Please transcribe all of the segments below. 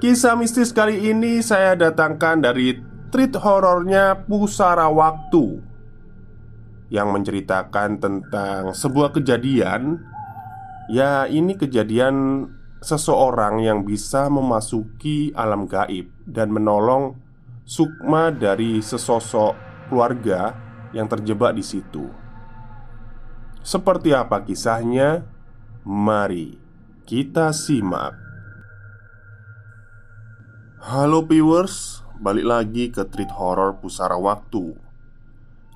Kisah mistis kali ini saya datangkan dari treat horornya Pusara Waktu Yang menceritakan tentang sebuah kejadian. Ya ini kejadian seseorang yang bisa memasuki alam gaib Dan menolong sukma dari sesosok keluarga yang terjebak di situ. Seperti apa kisahnya? Mari kita simak Halo viewers, balik lagi ke Treat Horror Pusara Waktu.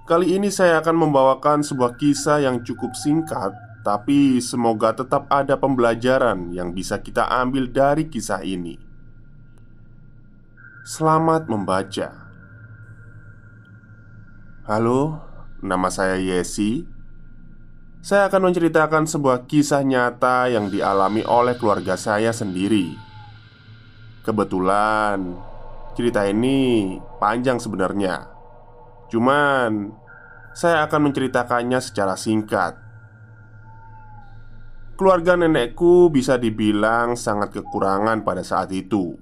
Kali ini saya akan membawakan sebuah kisah yang cukup singkat Tapi semoga tetap ada pembelajaran yang bisa kita ambil dari kisah ini. Selamat membaca. Halo, nama saya Yesi. Saya akan menceritakan sebuah kisah nyata yang dialami oleh keluarga saya sendiri Kebetulan cerita ini panjang sebenarnya. Cuman saya akan menceritakannya secara singkat. Keluarga nenekku bisa dibilang sangat kekurangan pada saat itu.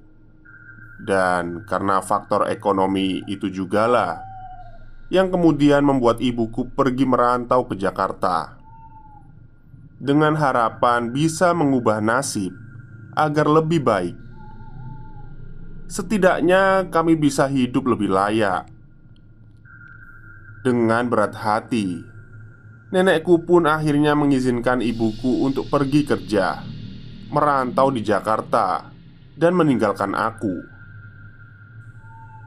Dan karena faktor ekonomi itu jugalah yang kemudian membuat ibuku pergi merantau ke Jakarta dengan harapan bisa mengubah nasib agar lebih baik Setidaknya kami bisa hidup lebih layak Dengan berat hati. Nenekku pun akhirnya mengizinkan ibuku untuk pergi kerja Merantau di Jakarta Dan meninggalkan aku.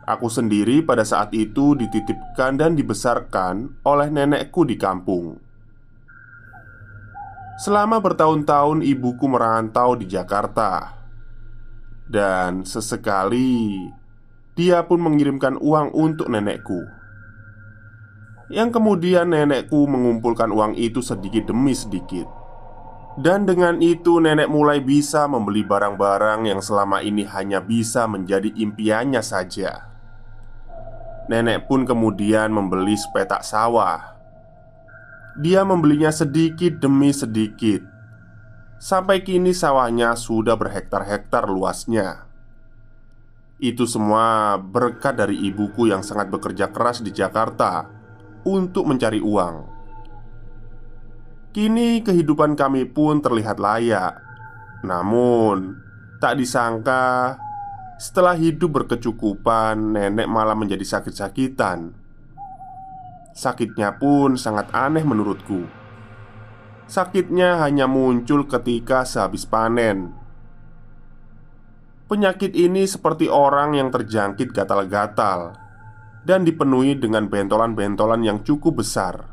Aku sendiri pada saat itu dititipkan dan dibesarkan oleh nenekku di kampung. Selama bertahun-tahun ibuku merantau di Jakarta dan sesekali dia pun mengirimkan uang untuk nenekku. Yang kemudian nenekku mengumpulkan uang itu sedikit demi sedikit. Dan dengan itu nenek mulai bisa membeli barang-barang yang selama ini hanya bisa menjadi impiannya saja. Nenek pun kemudian membeli sepetak sawah. Dia membelinya sedikit demi sedikit Sampai kini sawahnya sudah berhektar-hektar luasnya. Itu semua berkat dari ibuku yang sangat bekerja keras di Jakarta Untuk mencari uang. Kini kehidupan kami pun terlihat layak. Namun Tak disangka Setelah hidup berkecukupan Nenek malah menjadi sakit-sakitan. Sakitnya pun sangat aneh menurutku Sakitnya hanya muncul ketika sehabis panen. Penyakit ini seperti orang yang terjangkit gatal-gatal dan dipenuhi dengan bentolan-bentolan yang cukup besar.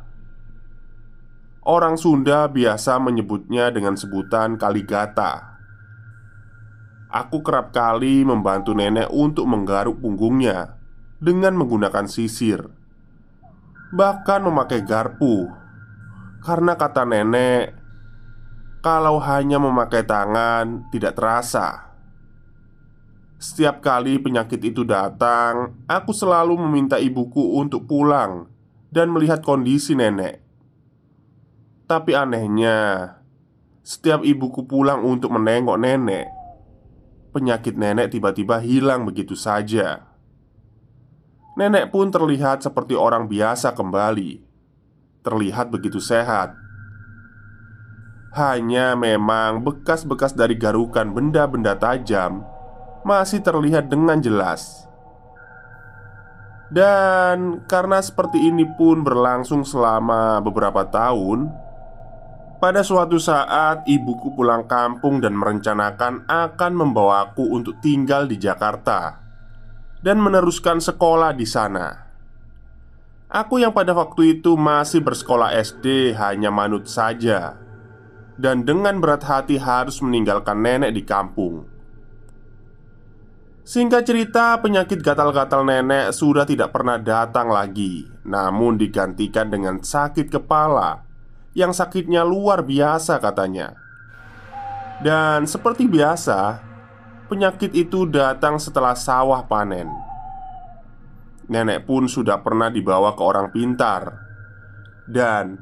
Orang Sunda biasa menyebutnya dengan sebutan kaligata. Aku kerap kali membantu nenek untuk menggaruk punggungnya dengan menggunakan sisir, bahkan memakai garpu Karena kata nenek, kalau hanya memakai tangan tidak terasa. Setiap kali penyakit itu datang, aku selalu meminta ibuku untuk pulang dan melihat kondisi nenek. Tapi anehnya, setiap ibuku pulang untuk menengok nenek, penyakit nenek tiba-tiba hilang begitu saja. Nenek pun terlihat seperti orang biasa kembali, terlihat begitu sehat. Hanya memang bekas-bekas dari garukan benda-benda tajam masih terlihat dengan jelas. Dan karena seperti ini pun berlangsung selama beberapa tahun, pada suatu saat ibuku pulang kampung dan merencanakan akan membawaku untuk tinggal di Jakarta dan meneruskan sekolah di sana. Aku yang pada waktu itu masih bersekolah SD hanya manut saja dan dengan berat hati harus meninggalkan nenek di kampung. Singkat cerita, penyakit gatal-gatal nenek sudah tidak pernah datang lagi, namun digantikan dengan sakit kepala yang sakitnya luar biasa, katanya. Dan seperti biasa, penyakit itu datang setelah sawah panen. Nenek pun sudah pernah dibawa ke orang pintar, dan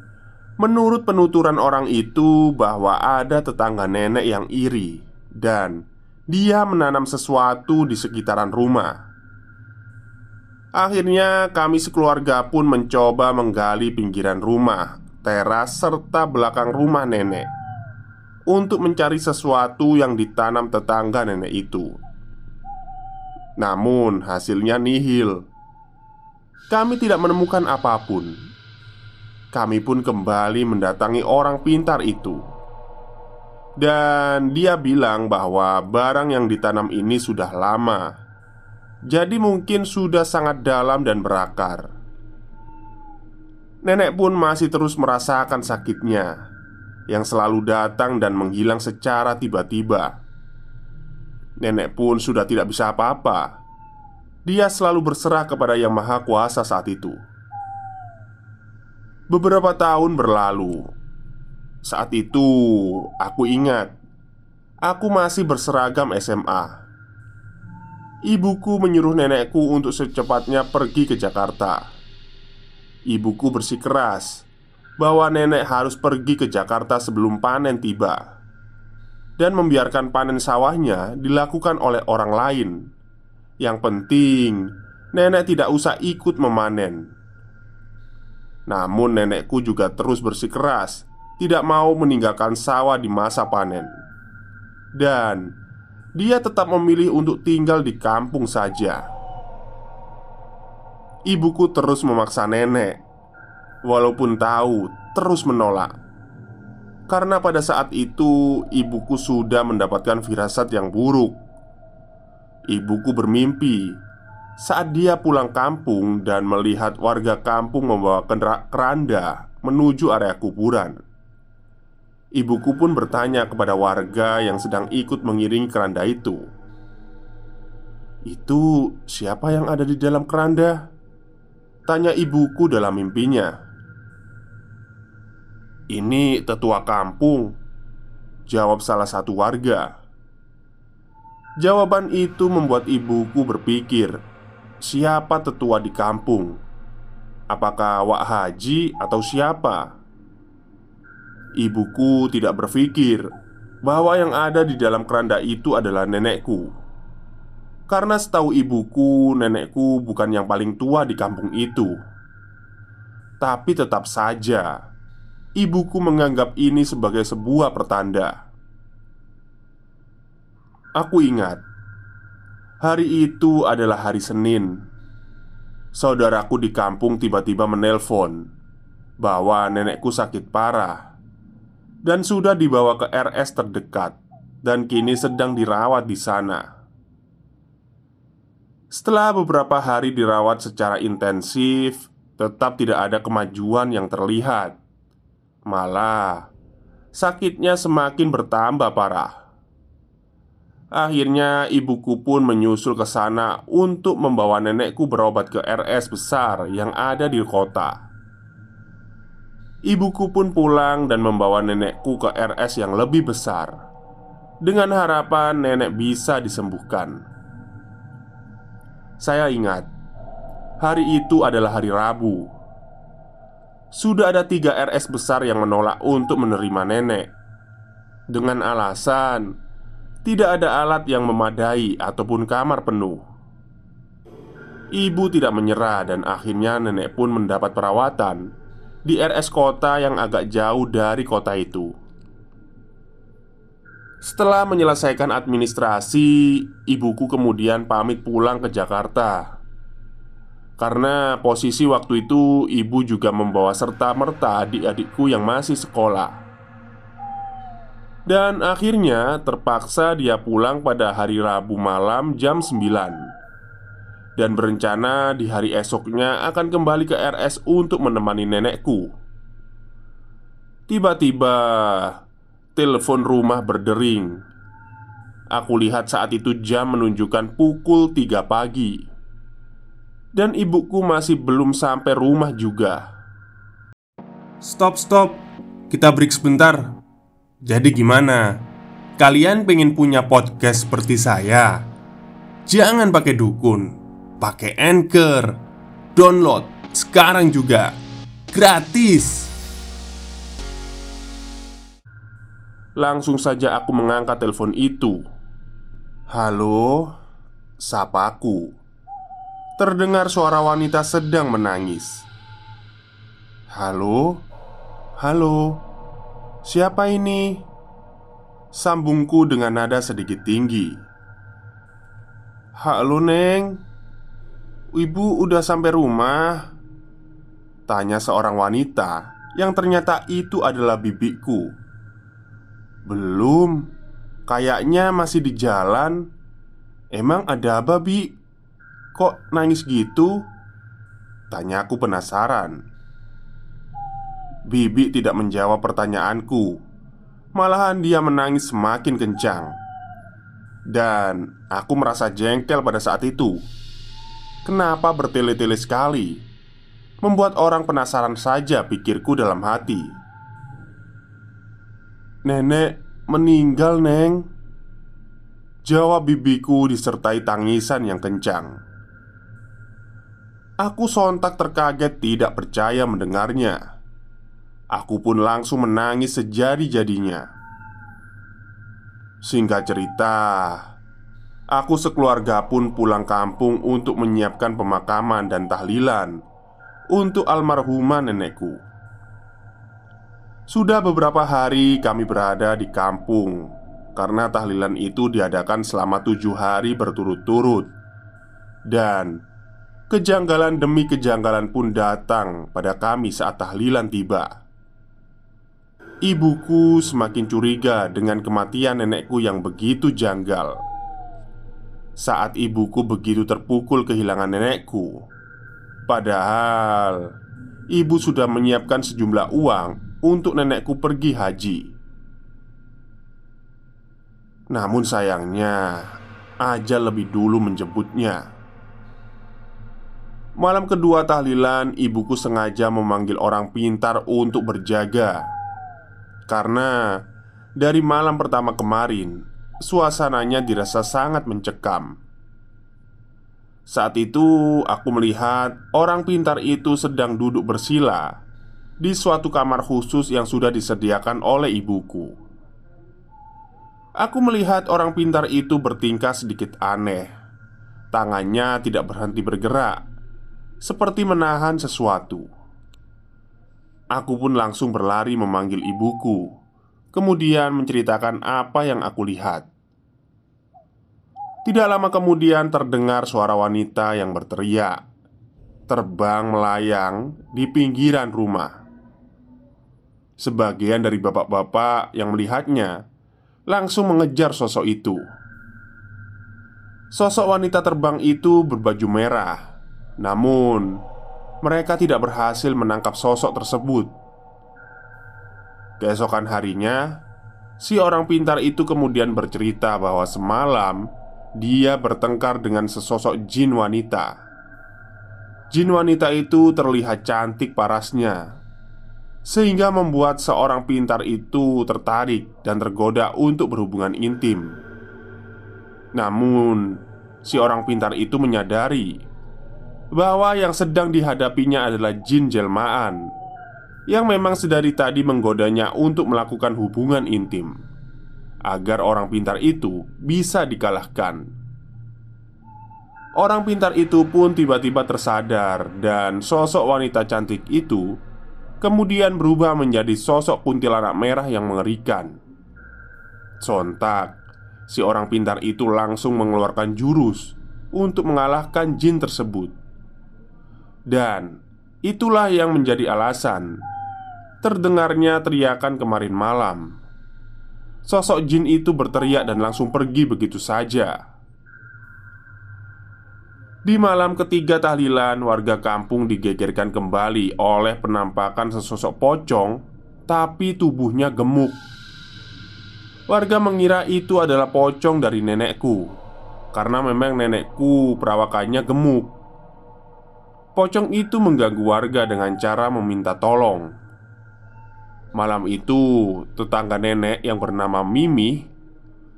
menurut penuturan orang itu, bahwa ada tetangga nenek yang iri dan dia menanam sesuatu di sekitaran rumah. Akhirnya, kami sekeluarga pun mencoba menggali pinggiran rumah, teras, serta belakang rumah nenek untuk mencari sesuatu yang ditanam tetangga nenek itu. Namun, hasilnya nihil. Kami tidak menemukan apa pun. Kami pun kembali mendatangi orang pintar itu. Dan dia bilang bahwa barang yang ditanam ini sudah lama. Jadi mungkin sudah sangat dalam dan berakar. Nenek pun masih terus merasakan sakitnya Yang selalu datang dan menghilang secara tiba-tiba. Nenek pun sudah tidak bisa apa-apa Dia selalu berserah kepada Yang Maha Kuasa saat itu Beberapa tahun berlalu saat itu, aku ingat aku masih berseragam SMA. Ibuku menyuruh nenekku untuk secepatnya pergi ke Jakarta. Ibuku bersikeras bahwa nenek harus pergi ke Jakarta sebelum panen tiba dan membiarkan panen sawahnya dilakukan oleh orang lain. Yang penting, nenek tidak usah ikut memanen. Namun, nenekku juga terus bersikeras tidak mau meninggalkan sawah di masa panen, dan dia tetap memilih untuk tinggal di kampung saja. Ibuku terus memaksa nenek, walaupun tahu terus menolak, karena pada saat itu ibuku sudah mendapatkan firasat yang buruk. Ibuku bermimpi saat dia pulang kampung dan melihat warga kampung membawa keranda menuju area kuburan. Ibuku pun bertanya kepada warga yang sedang ikut mengiringi keranda itu. "Itu siapa yang ada di dalam keranda?" tanya ibuku dalam mimpinya. "Ini tetua kampung," jawab salah satu warga. Jawaban itu membuat ibuku berpikir, "Siapa tetua di kampung? Apakah Wak Haji atau siapa?" Ibuku tidak berpikir bahwa yang ada di dalam keranda itu adalah nenekku. Karena setahu ibuku, nenekku bukan yang paling tua di kampung itu. Tapi tetap saja, ibuku menganggap ini sebagai sebuah pertanda. Aku ingat, hari itu adalah hari Senin. Saudaraku di kampung tiba-tiba menelpon bahwa nenekku sakit parah dan sudah dibawa ke RS terdekat dan kini sedang dirawat di sana. Setelah beberapa hari dirawat secara intensif, tetap tidak ada kemajuan yang terlihat. Malah, sakitnya semakin bertambah parah. Akhirnya, ibuku pun menyusul ke sana untuk membawa nenekku berobat ke RS besar yang ada di kota. Ibuku pun pulang dan membawa nenekku ke RS yang lebih besar. Dengan harapan nenek bisa disembuhkan. Saya ingat Hari itu adalah hari Rabu. Sudah ada tiga RS besar yang menolak untuk menerima nenek. Dengan alasan Tidak ada alat yang memadai ataupun kamar penuh Ibu tidak menyerah dan akhirnya nenek pun mendapat perawatan di RS kota yang agak jauh dari kota itu. Setelah menyelesaikan administrasi, ibuku kemudian pamit pulang ke Jakarta. Karena posisi waktu itu ibu juga membawa serta-merta adik-adikku yang masih sekolah. Dan akhirnya terpaksa dia pulang pada hari Rabu malam jam 9 dan berencana di hari esoknya akan kembali ke RS untuk menemani nenekku. Tiba-tiba, telepon rumah berdering. Aku lihat saat itu jam menunjukkan pukul 3 pagi, dan ibuku masih belum sampai rumah juga. Stop, stop, kita break sebentar. Jadi, gimana? Kalian pengen punya podcast seperti saya? Jangan pakai dukun pakai Anchor. Download sekarang juga. Gratis. Langsung saja aku mengangkat telepon itu. Halo, sapaku. Terdengar suara wanita sedang menangis. Halo, halo, siapa ini? Sambungku dengan nada sedikit tinggi. Halo, Neng. Ibu udah sampai rumah? Tanya seorang wanita yang ternyata itu adalah bibiku. Belum, kayaknya masih di jalan. Emang ada apa, Bi? Kok nangis gitu? Tanya aku penasaran. Bibi tidak menjawab pertanyaanku. Malahan dia menangis semakin kencang. Dan aku merasa jengkel pada saat itu. Kenapa bertele-tele sekali? Membuat orang penasaran saja pikirku dalam hati Nenek meninggal, Neng Jawab bibiku disertai tangisan yang kencang Aku sontak terkaget tidak percaya mendengarnya Aku pun langsung menangis sejadi-jadinya Singkat cerita, Aku sekeluarga pun pulang kampung untuk menyiapkan pemakaman dan tahlilan untuk almarhumah nenekku. Sudah beberapa hari kami berada di kampung karena tahlilan itu diadakan selama tujuh hari berturut-turut, dan kejanggalan demi kejanggalan pun datang pada kami saat tahlilan tiba. Ibuku semakin curiga dengan kematian nenekku yang begitu janggal saat ibuku begitu terpukul kehilangan nenekku. Padahal ibu sudah menyiapkan sejumlah uang untuk nenekku pergi haji. Namun sayangnya, aja lebih dulu menjemputnya. Malam kedua tahlilan, ibuku sengaja memanggil orang pintar untuk berjaga. Karena dari malam pertama kemarin, Suasananya dirasa sangat mencekam. Saat itu, aku melihat orang pintar itu sedang duduk bersila di suatu kamar khusus yang sudah disediakan oleh ibuku. Aku melihat orang pintar itu bertingkah sedikit aneh. Tangannya tidak berhenti bergerak, seperti menahan sesuatu. Aku pun langsung berlari memanggil ibuku, kemudian menceritakan apa yang aku lihat. Tidak lama kemudian terdengar suara wanita yang berteriak Terbang melayang di pinggiran rumah Sebagian dari bapak-bapak yang melihatnya Langsung mengejar sosok itu Sosok wanita terbang itu berbaju merah Namun Mereka tidak berhasil menangkap sosok tersebut Keesokan harinya Si orang pintar itu kemudian bercerita bahwa semalam dia bertengkar dengan sesosok jin wanita. Jin wanita itu terlihat cantik parasnya. sehingga membuat seorang pintar itu tertarik dan tergoda untuk berhubungan intim. Namun, si orang pintar itu menyadari bahwa yang sedang dihadapinya adalah jin jelmaan yang memang sedari tadi menggodanya untuk melakukan hubungan intim agar orang pintar itu bisa dikalahkan. Orang pintar itu pun tiba-tiba tersadar, dan sosok wanita cantik itu kemudian berubah menjadi sosok kuntilanak merah yang mengerikan. Sontak, si orang pintar itu langsung mengeluarkan jurus untuk mengalahkan jin tersebut, dan itulah yang menjadi alasan terdengarnya teriakan kemarin malam. Sosok jin itu berteriak dan langsung pergi begitu saja. Di malam ketiga tahlilan, warga kampung digegerkan kembali oleh penampakan sesosok pocong, tapi tubuhnya gemuk. Warga mengira itu adalah pocong dari nenekku, karena memang nenekku perawakannya gemuk. Pocong itu mengganggu warga dengan cara meminta tolong. Malam itu, tetangga nenek yang bernama Mimi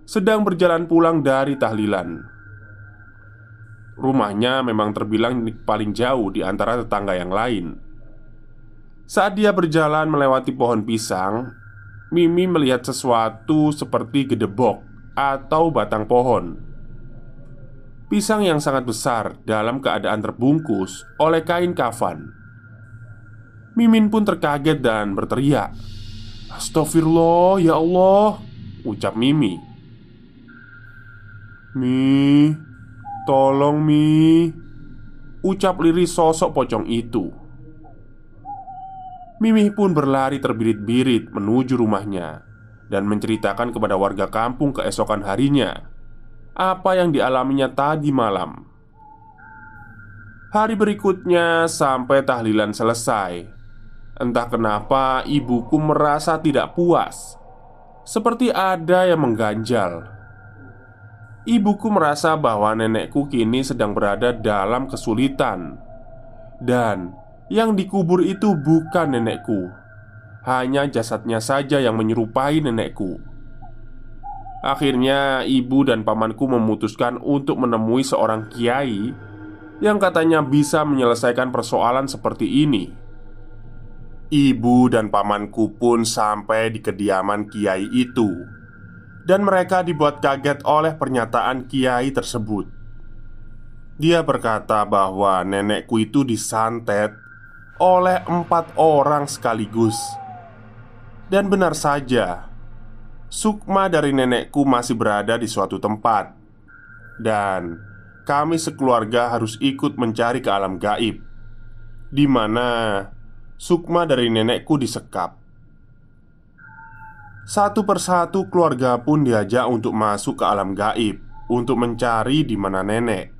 sedang berjalan pulang dari tahlilan. Rumahnya memang terbilang paling jauh di antara tetangga yang lain. Saat dia berjalan melewati pohon pisang, Mimi melihat sesuatu seperti gedebok atau batang pohon. Pisang yang sangat besar dalam keadaan terbungkus oleh kain kafan. Mimin pun terkaget dan berteriak, "Astagfirullah, ya Allah!" ucap Mimi. "Mi, Tolong Mi Ucap liris sosok pocong itu Mimi pun berlari terbirit-birit menuju rumahnya Dan menceritakan kepada warga kampung keesokan harinya Apa yang dialaminya tadi malam. Hari berikutnya sampai tahlilan selesai. Entah kenapa ibuku merasa tidak puas. Seperti ada yang mengganjal. Ibuku merasa bahwa nenekku kini sedang berada dalam kesulitan. Dan yang dikubur itu bukan nenekku. Hanya jasadnya saja yang menyerupai nenekku Akhirnya ibu dan pamanku memutuskan untuk menemui seorang kiai Yang katanya bisa menyelesaikan persoalan seperti ini. Ibu dan pamanku pun sampai di kediaman kiai itu. Dan mereka dibuat kaget oleh pernyataan kiai tersebut. Dia berkata bahwa nenekku itu disantet oleh empat orang sekaligus, dan benar saja, sukma dari nenekku masih berada di suatu tempat, dan kami sekeluarga harus ikut mencari ke alam gaib, di mana sukma dari nenekku disekap. Satu persatu keluarga pun diajak untuk masuk ke alam gaib untuk mencari di mana nenek.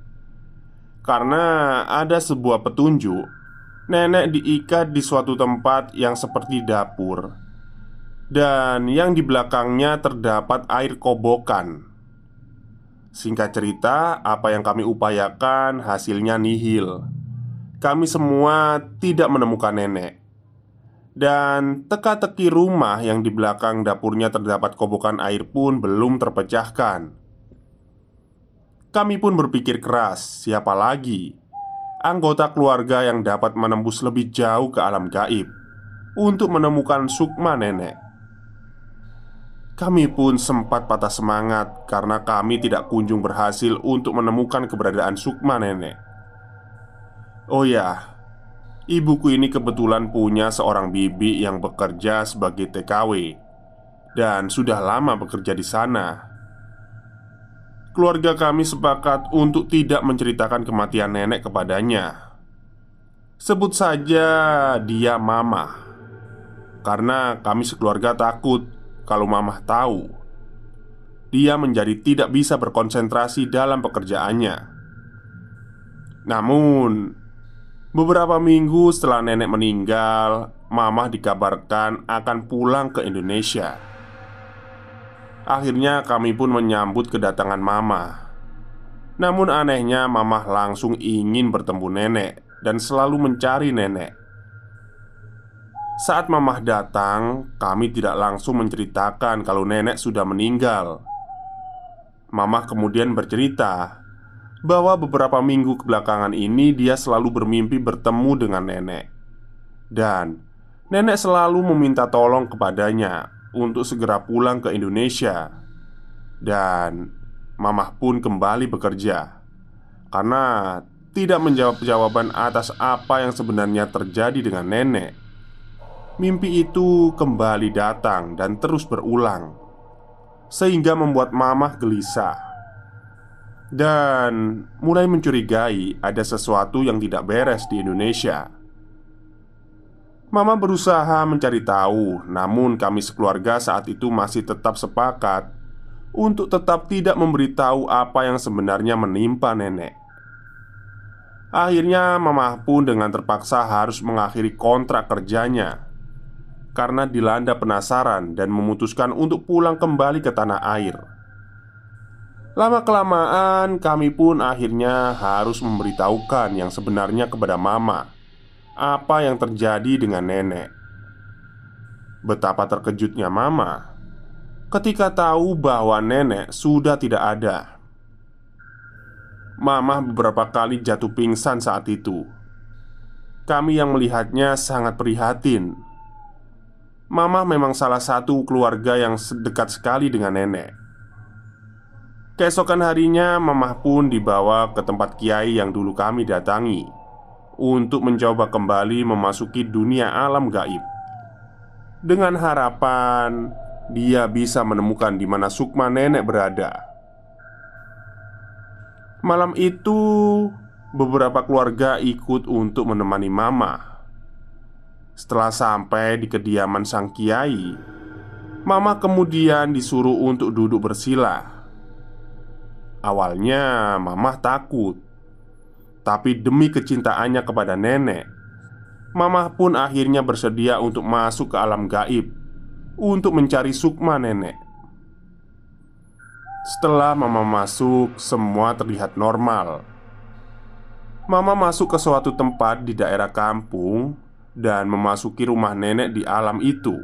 Karena ada sebuah petunjuk, nenek diikat di suatu tempat yang seperti dapur, dan yang di belakangnya terdapat air kobokan. Singkat cerita, apa yang kami upayakan hasilnya nihil. Kami semua tidak menemukan nenek. Dan teka-teki rumah yang di belakang dapurnya terdapat kobokan air pun belum terpecahkan. Kami pun berpikir keras, siapa lagi anggota keluarga yang dapat menembus lebih jauh ke alam gaib untuk menemukan sukma nenek. Kami pun sempat patah semangat karena kami tidak kunjung berhasil untuk menemukan keberadaan sukma nenek. Oh ya, Ibuku ini kebetulan punya seorang bibi yang bekerja sebagai TKW dan sudah lama bekerja di sana. Keluarga kami sepakat untuk tidak menceritakan kematian nenek kepadanya. Sebut saja dia Mama, karena kami sekeluarga takut kalau Mama tahu dia menjadi tidak bisa berkonsentrasi dalam pekerjaannya. Namun, Beberapa minggu setelah nenek meninggal, Mamah dikabarkan akan pulang ke Indonesia. Akhirnya kami pun menyambut kedatangan Mama. Namun anehnya Mamah langsung ingin bertemu nenek dan selalu mencari nenek. Saat mamah datang, kami tidak langsung menceritakan kalau nenek sudah meninggal. Mamah kemudian bercerita bahwa beberapa minggu kebelakangan ini dia selalu bermimpi bertemu dengan nenek, dan nenek selalu meminta tolong kepadanya untuk segera pulang ke Indonesia. Dan mamah pun kembali bekerja karena tidak menjawab jawaban atas apa yang sebenarnya terjadi dengan nenek. Mimpi itu kembali datang dan terus berulang, sehingga membuat mamah gelisah dan mulai mencurigai ada sesuatu yang tidak beres di Indonesia. Mama berusaha mencari tahu, namun kami sekeluarga saat itu masih tetap sepakat untuk tetap tidak memberitahu apa yang sebenarnya menimpa nenek. Akhirnya, Mama pun dengan terpaksa harus mengakhiri kontrak kerjanya karena dilanda penasaran dan memutuskan untuk pulang kembali ke tanah air. Lama-kelamaan, kami pun akhirnya harus memberitahukan yang sebenarnya kepada Mama apa yang terjadi dengan nenek. Betapa terkejutnya Mama ketika tahu bahwa nenek sudah tidak ada. Mama beberapa kali jatuh pingsan saat itu. Kami yang melihatnya sangat prihatin Mama memang salah satu keluarga yang dekat sekali dengan nenek. Keesokan harinya, Mama pun dibawa ke tempat kiai yang dulu kami datangi untuk mencoba kembali memasuki dunia alam gaib. Dengan harapan dia bisa menemukan di mana Sukma nenek berada. Malam itu, beberapa keluarga ikut untuk menemani Mama setelah sampai di kediaman sang kiai, Mama kemudian disuruh untuk duduk bersila. Awalnya, Mama takut, tapi demi kecintaannya kepada nenek, Mama pun akhirnya bersedia untuk masuk ke alam gaib untuk mencari sukma nenek. Setelah Mama masuk, semua terlihat normal. Mama masuk ke suatu tempat di daerah kampung dan memasuki rumah nenek di alam itu.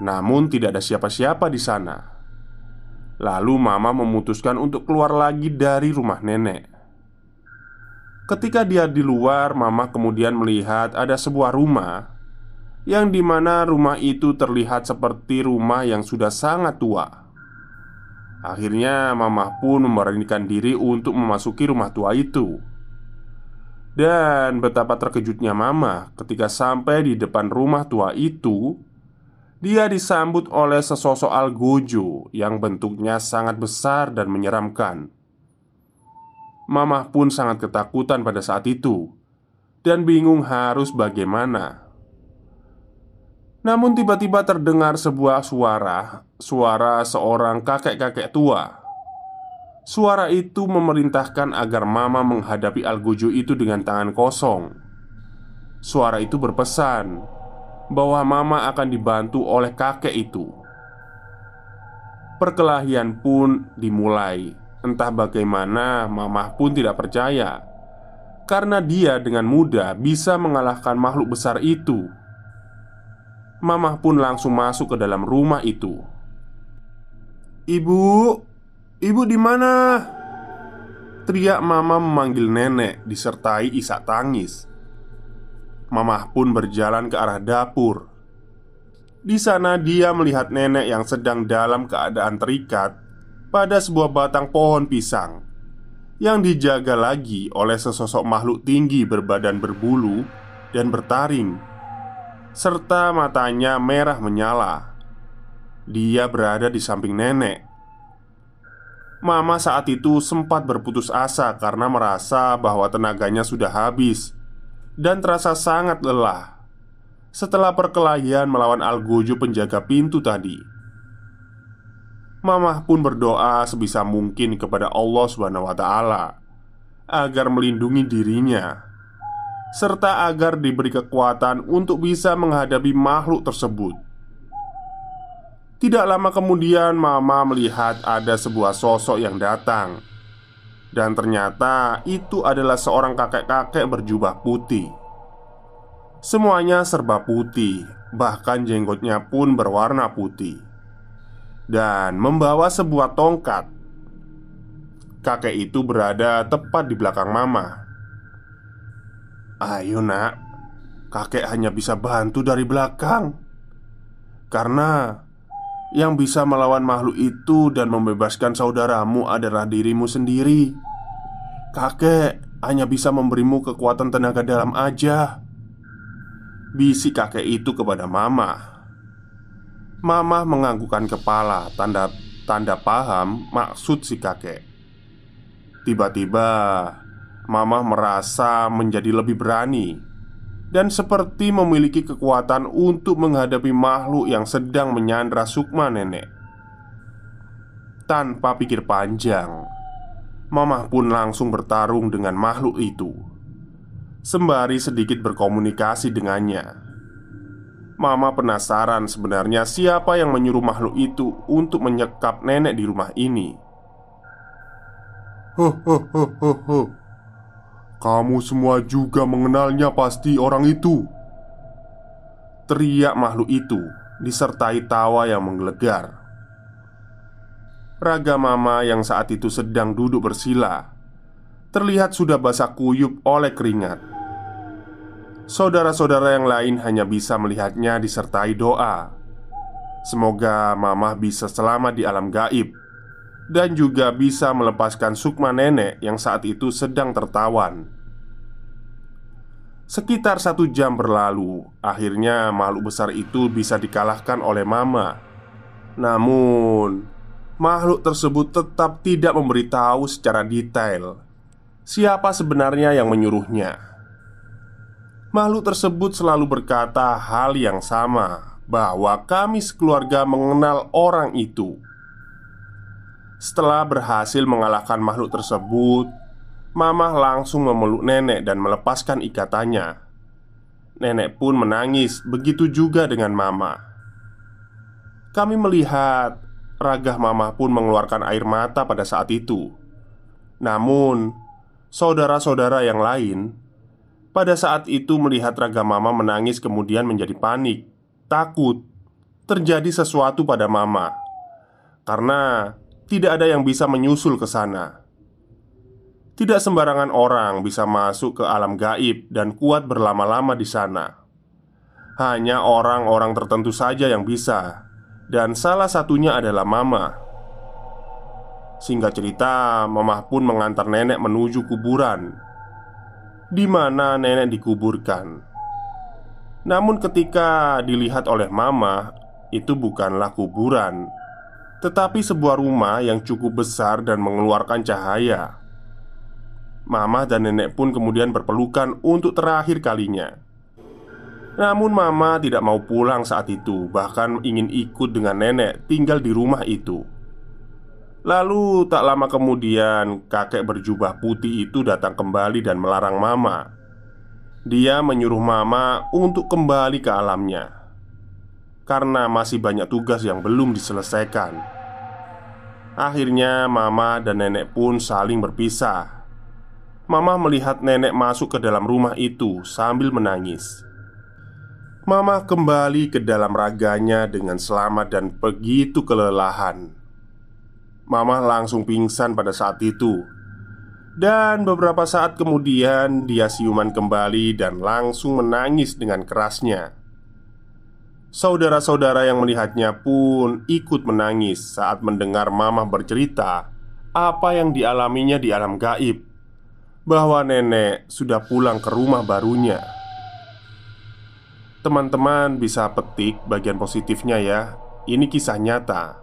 Namun, tidak ada siapa-siapa di sana. Lalu, Mama memutuskan untuk keluar lagi dari rumah nenek. Ketika dia di luar, Mama kemudian melihat ada sebuah rumah yang di mana rumah itu terlihat seperti rumah yang sudah sangat tua. Akhirnya, Mama pun memberanikan diri untuk memasuki rumah tua itu. Dan betapa terkejutnya Mama ketika sampai di depan rumah tua itu Dia disambut oleh sesosok algojo yang bentuknya sangat besar dan menyeramkan. Mama pun sangat ketakutan pada saat itu Dan bingung harus bagaimana. Namun tiba-tiba terdengar sebuah suara Suara seorang kakek-kakek tua Suara itu memerintahkan agar Mama menghadapi Algojo itu dengan tangan kosong. Suara itu berpesan bahwa Mama akan dibantu oleh kakek itu. Perkelahian pun dimulai. Entah bagaimana, Mama pun tidak percaya karena dia dengan mudah bisa mengalahkan makhluk besar itu. Mama pun langsung masuk ke dalam rumah itu. Ibu, Ibu di mana? Teriak mama memanggil nenek disertai isak tangis. Mama pun berjalan ke arah dapur. Di sana dia melihat nenek yang sedang dalam keadaan terikat pada sebuah batang pohon pisang yang dijaga lagi oleh sesosok makhluk tinggi berbadan berbulu dan bertaring serta matanya merah menyala. Dia berada di samping nenek Mama saat itu sempat berputus asa karena merasa bahwa tenaganya sudah habis dan terasa sangat lelah setelah perkelahian melawan Algojo penjaga pintu tadi. Mama pun berdoa sebisa mungkin kepada Allah Subhanahu wa taala agar melindungi dirinya serta agar diberi kekuatan untuk bisa menghadapi makhluk tersebut. Tidak lama kemudian, Mama melihat ada sebuah sosok yang datang, dan ternyata itu adalah seorang kakek-kakek berjubah putih. Semuanya serba putih, bahkan jenggotnya pun berwarna putih, dan membawa sebuah tongkat. Kakek itu berada tepat di belakang Mama. "Ayo, Nak, kakek hanya bisa bantu dari belakang karena yang bisa melawan makhluk itu dan membebaskan saudaramu adalah dirimu sendiri. Kakek hanya bisa memberimu kekuatan tenaga dalam aja. Bisik kakek itu kepada Mama. Mama menganggukkan kepala, tanda tanda paham maksud si kakek. Tiba-tiba, Mama merasa menjadi lebih berani dan seperti memiliki kekuatan untuk menghadapi makhluk yang sedang menyandra Sukma nenek. Tanpa pikir panjang, Mamah pun langsung bertarung dengan makhluk itu, sembari sedikit berkomunikasi dengannya. Mama penasaran sebenarnya siapa yang menyuruh makhluk itu untuk menyekap nenek di rumah ini. Hohohohoho kamu semua juga mengenalnya pasti orang itu. Teriak makhluk itu disertai tawa yang menggelegar. Raga mama yang saat itu sedang duduk bersila Terlihat sudah basah kuyup oleh keringat. Saudara-saudara yang lain hanya bisa melihatnya disertai doa. Semoga mamah bisa selamat di alam gaib dan juga bisa melepaskan Sukma nenek yang saat itu sedang tertawan. Sekitar satu jam berlalu, akhirnya makhluk besar itu bisa dikalahkan oleh Mama. Namun, makhluk tersebut tetap tidak memberitahu secara detail siapa sebenarnya yang menyuruhnya. Makhluk tersebut selalu berkata hal yang sama, bahwa kami sekeluarga mengenal orang itu. Setelah berhasil mengalahkan makhluk tersebut, Mamah langsung memeluk nenek dan melepaskan ikatannya. Nenek pun menangis, begitu juga dengan Mama. Kami melihat ragah Mama pun mengeluarkan air mata pada saat itu. Namun, saudara-saudara yang lain pada saat itu melihat ragah Mama menangis kemudian menjadi panik, takut terjadi sesuatu pada Mama karena tidak ada yang bisa menyusul ke sana. Tidak sembarangan orang bisa masuk ke alam gaib dan kuat berlama-lama di sana. Hanya orang-orang tertentu saja yang bisa, dan salah satunya adalah Mama. Singkat cerita, Mama pun mengantar nenek menuju kuburan, di mana nenek dikuburkan. Namun, ketika dilihat oleh Mama, itu bukanlah kuburan, tetapi sebuah rumah yang cukup besar dan mengeluarkan cahaya. Mama dan nenek pun kemudian berpelukan untuk terakhir kalinya. Namun, Mama tidak mau pulang saat itu, bahkan ingin ikut dengan nenek tinggal di rumah itu. Lalu, tak lama kemudian, kakek berjubah putih itu datang kembali dan melarang Mama. Dia menyuruh Mama untuk kembali ke alamnya karena masih banyak tugas yang belum diselesaikan. Akhirnya, Mama dan nenek pun saling berpisah. Mama melihat nenek masuk ke dalam rumah itu sambil menangis. Mama kembali ke dalam raganya dengan selamat dan begitu kelelahan. Mama langsung pingsan pada saat itu, dan beberapa saat kemudian dia siuman kembali dan langsung menangis dengan kerasnya. Saudara-saudara yang melihatnya pun ikut menangis saat mendengar Mama bercerita apa yang dialaminya di alam gaib, bahwa nenek sudah pulang ke rumah barunya. Teman-teman bisa petik bagian positifnya, ya. Ini kisah nyata.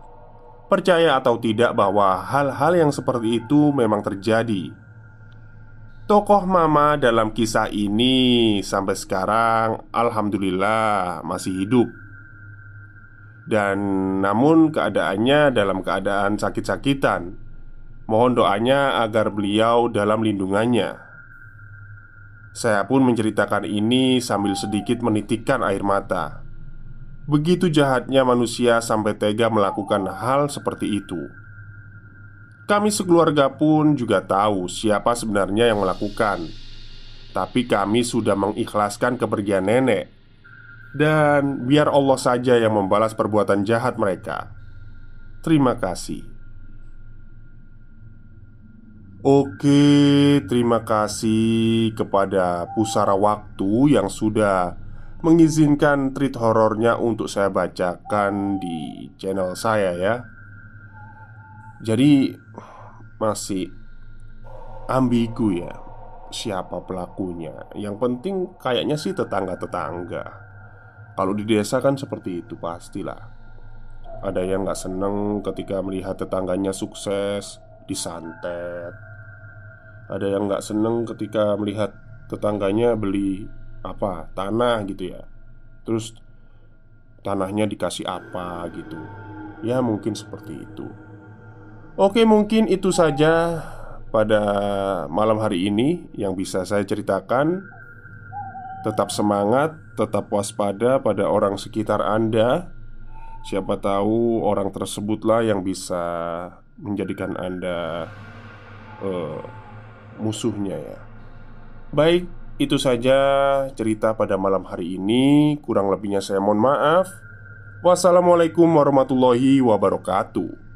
Percaya atau tidak, bahwa hal-hal yang seperti itu memang terjadi. Tokoh Mama dalam kisah ini sampai sekarang alhamdulillah masih hidup. Dan namun keadaannya dalam keadaan sakit-sakitan. Mohon doanya agar beliau dalam lindungannya. Saya pun menceritakan ini sambil sedikit menitikkan air mata. Begitu jahatnya manusia sampai tega melakukan hal seperti itu. Kami sekeluarga pun juga tahu siapa sebenarnya yang melakukan. Tapi kami sudah mengikhlaskan kepergian nenek Dan biar Allah saja yang membalas perbuatan jahat mereka Terima kasih Oke, terima kasih kepada Pusara Waktu yang sudah mengizinkan treat horornya untuk saya bacakan di channel saya ya. Jadi masih ambigu ya siapa pelakunya. Yang penting kayaknya sih tetangga-tetangga. Kalau di desa kan seperti itu pastilah. Ada yang nggak seneng ketika melihat tetangganya sukses disantet. Ada yang nggak seneng ketika melihat tetangganya beli apa tanah gitu ya. Terus tanahnya dikasih apa gitu. Ya mungkin seperti itu. Oke, mungkin itu saja pada malam hari ini yang bisa saya ceritakan. Tetap semangat, tetap waspada pada orang sekitar Anda. Siapa tahu orang tersebutlah yang bisa menjadikan Anda uh, musuhnya, ya. Baik, itu saja cerita pada malam hari ini. Kurang lebihnya, saya mohon maaf. Wassalamualaikum warahmatullahi wabarakatuh.